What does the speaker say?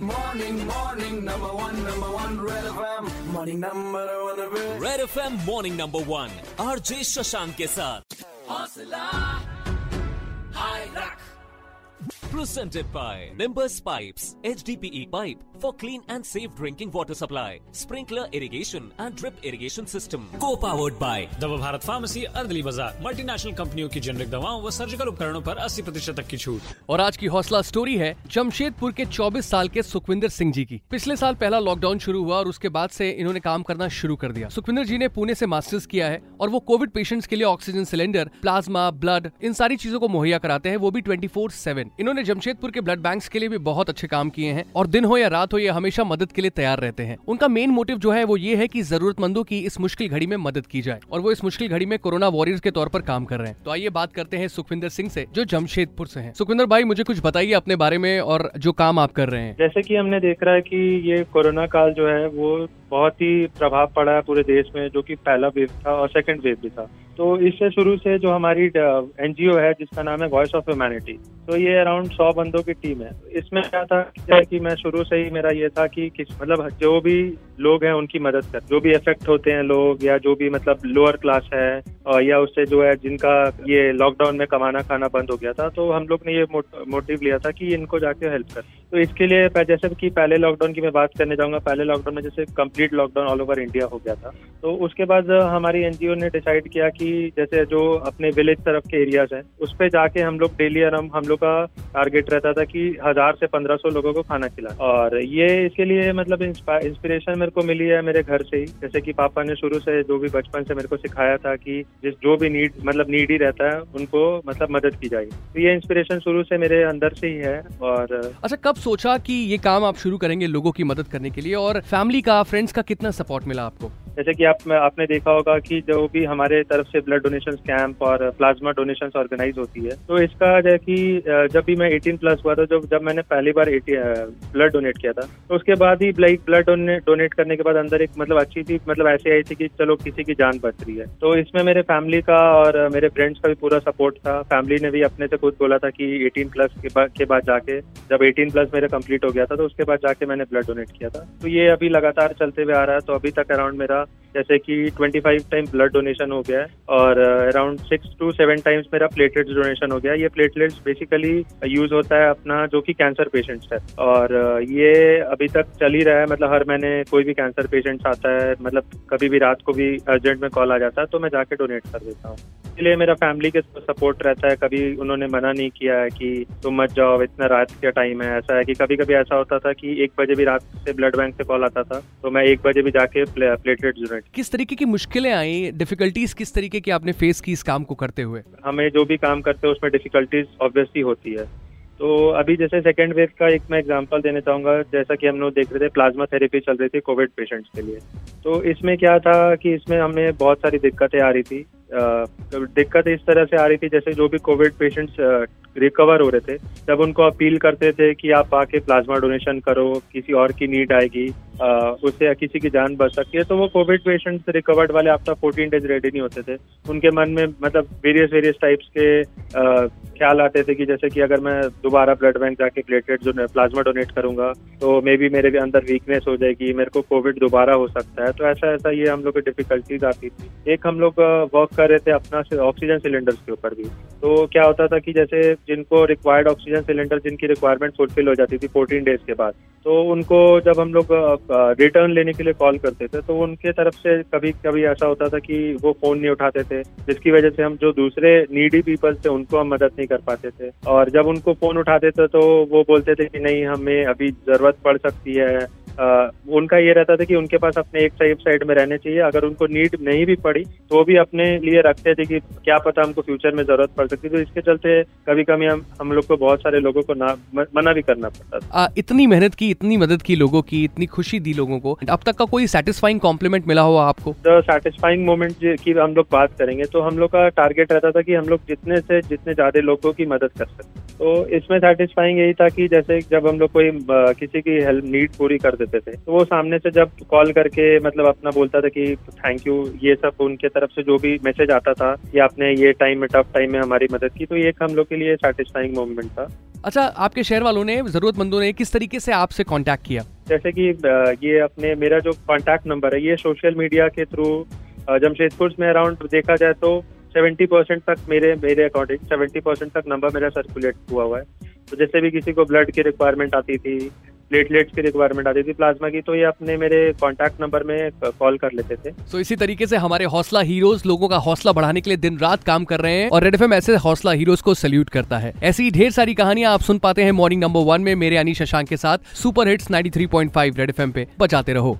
Morning, morning, number one, number one, Red FM. Morning, number one, Red. Red F M morning number one RJ Shashank के साथ हौसला, हाय रख. Presented by Nimbus Pipes HDPE pipe for clean and safe drinking water supply sprinkler irrigation and drip irrigation system. Co-powered by दवा Bharat pharmacy अर्दली बाज़ार multinational कंपनियों की generic दवाओं व सर्जिकल उपकरणों पर 80 प्रतिशत तक की छूट। और आज की हौसला स्टोरी है जमशेदपुर के 24 साल के सुखविंदर सिंह जी की। पिछले साल पहला लॉकडाउन शुरू हुआ और उसके बाद से इन्होंने काम करना शुरू कर दिया। सुखविंदर जी ने पुणे से मास्टर्स किया है और वो कोविड पेशेंट्स के लिए ऑक्सीजन सिलेंडर प्लाज्मा ब्लड इन सारी चीज़ों को मुहैया कराते हैं वो भी ट्वेंटी फोर सेवन इन्होंने जमशेदपुर के ब्लड बैंक के लिए भी बहुत अच्छे काम किए हैं और दिन हो या रात हो, ये हमेशा मदद के लिए तैयार रहते हैं। उनका मेन मोटिव जो है, वो ये है की जरूरतमंदों की इस मुश्किल घड़ी में मदद की जाए और वो इस मुश्किल घड़ी में कोरोना वॉरियर्स के तौर पर काम कर रहे हैं। तो आइए बात करते हैं सुखविंदर सिंह से, जो जमशेदपुर से हैं। सुखविंदर भाई, मुझे कुछ बताइए अपने बारे में और जो काम आप कर रहे हैं। जैसे कि हमने देख रहा है कि ये कोरोना काल जो है, वो बहुत ही प्रभाव पड़ा है पूरे देश में, जो कि पहला वेव था और सेकंड वेव भी था। तो इससे शुरू से जो हमारी एनजीओ है, जिसका नाम है वॉइस ऑफ़ ह्यूमैनिटी तो ये अराउंड सौ बंदों की टीम है। इसमें क्या था कि मैं शुरू से ही मेरा ये था कि किस मतलब जो भी लोग हैं उनकी मदद कर, जो भी इफ़ेक्ट होते हैं लोग, या जो भी मतलब लोअर क्लास है या उससे जो है जिनका ये लॉकडाउन में कमाना खाना बंद हो गया था तो हम लोग ने ये मोटिव लिया था कि इनको जाके हेल्प कर। तो इसके लिए जैसे कि पहले लॉकडाउन की मैं बात करने जाऊँगा, पहले लॉकडाउन में जैसे complete lockdown all over India हो गया था। तो उसके बाद हमारी एनजीओ ने डिसाइड किया कि जैसे जो अपने विलेज तरफ़ के एरियाज़ हैं, उस पर जाके हम लोग डेली आराम हम लोग का टारगेट रहता था कि हज़ार से पंद्रह सौ लोगों को खाना खिला और ये इसके लिए मतलब इंस्पिरेशन मेरे को मिली है मेरे घर से ही। जैसे कि पापा ने शुरू से जो भी बचपन से मेरे को सिखाया था कि जिस, जो भी नीड मतलब नीड ही रहता है, उनको मतलब मदद की जाए। तो ये इंस्पिरेशन शुरू से मेरे अंदर से ही है और अच्छा कब सोचा कि ये काम आप शुरू करेंगे लोगों की मदद करने के लिए? और फैमिली का फ्रेंड्स का कितना सपोर्ट मिला आपको? जैसे कि आप, आपने देखा होगा कि जो भी हमारे तरफ़ से ब्लड डोनेशन कैंप और प्लाज्मा डोनेशन ऑर्गेनाइज होती है तो इसका जो कि जब भी मैं 18 प्लस हुआ था, जब जब मैंने पहली बार ब्लड डोनेट किया था तो उसके बाद ही ब्लड ब्लड डोनेट करने के बाद अंदर एक मतलब अच्छी थी मतलब ऐसे आई थी कि चलो किसी की जान बच रही है। तो इसमें मेरे फैमिली का और मेरे फ्रेंड्स का भी पूरा सपोर्ट था। फैमिली ने भी अपने से खुद बोला था कि 18 प्लस के बाद जाके, जब 18 प्लस मेरा कंप्लीट हो गया था तो उसके बाद जाके मैंने ब्लड डोनेट किया था। तो ये अभी लगातार चलते हुए आ रहा है तो अभी तक अराउंड मेरा, जैसे कि 25 टाइम ब्लड डोनेशन हो गया है और around six two seven times मेरा प्लेटलेट्स डोनेशन हो गया ये प्लेटलेट्स बेसिकली यूज़ होता है अपना जो कि कैंसर पेशेंट्स है। और ये अभी तक चल ही रहा है मतलब हर महीने कोई भी कैंसर पेशेंट्स आता है मतलब कभी भी रात को भी अर्जेंट में कॉल आ जाता है तो मैं जाके डोनेट कर देता हूँ। इसलिए मेरा फैमिली के सपोर्ट रहता है। कभी उन्होंने मना नहीं किया है कि तुम मत जाओ इतना रात का टाइम है। ऐसा है कि कभी कभी ऐसा होता था कि एक बजे भी रात से ब्लड बैंक से कॉल आता था तो मैं एक बजे भी जाके प्लेटलेट डोनेट किस तरीके की मुश्किलें आई? डिफिकल्टीज किस तरीके की आपने फेस की इस काम को करते हुए? हमें जो भी काम करते हैं उसमें डिफिकल्टीज ऑब्वियसली होती है। तो अभी जैसे सेकेंड वेव का एक मैं एग्जांपल देना चाहूँगा। जैसा कि हम लोग देख रहे थे प्लाज्मा थेरेपी चल रही थी कोविड पेशेंट्स के लिए। तो इसमें क्या था कि इसमें हमें बहुत सारी दिक्कतें आ रही थी। दिक्कत इस तरह से आ रही थी जैसे जो भी कोविड पेशेंट्स रिकवर हो रहे थे जब उनको अपील करते थे कि आप आके प्लाज्मा डोनेशन करो किसी और की नीड आएगी उससे किसी की जान बच सकती है। तो वो कोविड पेशेंट्स रिकवर्ड वाले आफ्टर फोर्टीन डेज़ रेडी नहीं होते थे। उनके मन में मतलब वेरियस वेरियस टाइप्स के अ, ख्याल आते थे कि जैसे कि अगर मैं दोबारा ब्लड बैंक जाके प्लेटलेट जो प्लाज्मा डोनेट करूँगा तो मे बी मेरे अंदर वीकनेस हो जाएगी मेरे को कोविड दोबारा हो सकता है। तो ऐसा ऐसा ये हम लोग की डिफिकल्टीज आती थी। एक हम लोग वर्क कर रहे थे अपना ऑक्सीजन सिलेंडर्स के ऊपर भी। तो क्या होता था कि जैसे जिनको रिक्वायर्ड ऑक्सीजन सिलेंडर जिनकी रिक्वायरमेंट फुलफिल हो जाती थी फोर्टीन डेज़ के बाद। तो उनको जब हम लोग रिटर्न लेने के लिए कॉल करते थे तो उनके तरफ़ से कभी कभी ऐसा होता था कि वो फ़ोन नहीं उठाते थे जिसकी वजह से हम जो दूसरे नीडी पीपल थे उनको हम मदद नहीं कर पाते थे। और जब उनको फ़ोन उठाते थे तो वो बोलते थे कि नहीं हमें अभी ज़रूरत पड़ सकती है। अ, उनका ये रहता था कि उनके पास अपने एक साइड साइड में रहने चाहिए। अगर उनको नीड नहीं भी पड़ी तो भी अपने लिए रखते थे कि क्या पता हमको फ्यूचर में ज़रूरत पड़ सकती तो इसके चलते कभी कभी हम हम लोग को बहुत सारे लोगों को ना मना भी करना पड़ता था। आ, इतनी मेहनत की इतनी मदद की लोगों की, इतनी खुशी दी लोगों को। अब तक का कोई सेटिस्फाइंग कॉम्प्लीमेंट मिला हुआ आपको? सेटिस्फाइंग मोमेंट की हम लोग बात करेंगे तो हम लोग का टारगेट रहता था कि हम लोग जितने से जितने ज़्यादा लोगों की मदद कर सकते तो इसमें सेटिस्फाइंग यही था कि जैसे जब हम लोग कोई किसी की हेल्प नीड पूरी कर देते थे तो वो सामने से जब कॉल करके मतलब अपना बोलता था कि थैंक यू ये सब उनके तरफ़ से जो भी मैसेज आता था कि आपने ये टाइम में टफ टाइम में हमारी मदद की तो ये एक हम लोग के लिए सेटिस्फाइंग मोमेंट था। अच्छा आपके शहर वालों ने, जरूरतमंदों ने किस तरीके से आपसे कांटेक्ट किया? जैसे कि ये अपने, मेरा जो कांटेक्ट नंबर है, ये सोशल मीडिया के थ्रू जमशेदपुर में अराउंड देखा जाए तो सेवेंटी परसेंट तक मेरे मेरे अकॉर्डिंग सेवेंटी परसेंट तक नंबर मेरा सर्कुलेट हुआ हुआ है। तो जैसे भी किसी को ब्लड की रिक्वायरमेंट आती थी प्लेटलेट्स की रिक्वायरमेंट आती थी प्लाज्मा की तो ये अपने मेरे कॉन्टैक्ट नंबर में कॉल कर लेते थे। तो so, इसी तरीके से हमारे हौसला हीरोज लोगों का हौसला बढ़ाने के लिए दिन रात काम कर रहे हैं और रेड एफएम ऐसे हौसला हीरोज को सल्यूट करता है। ऐसी ढेर सारी कहानियाँ आप सुन पाते हैं मॉर्निंग नंबर वन में मेरे अनिशांक शशांक के साथ सुपर हिट्स 93.5 रेड एफएम पे। बचाते रहो।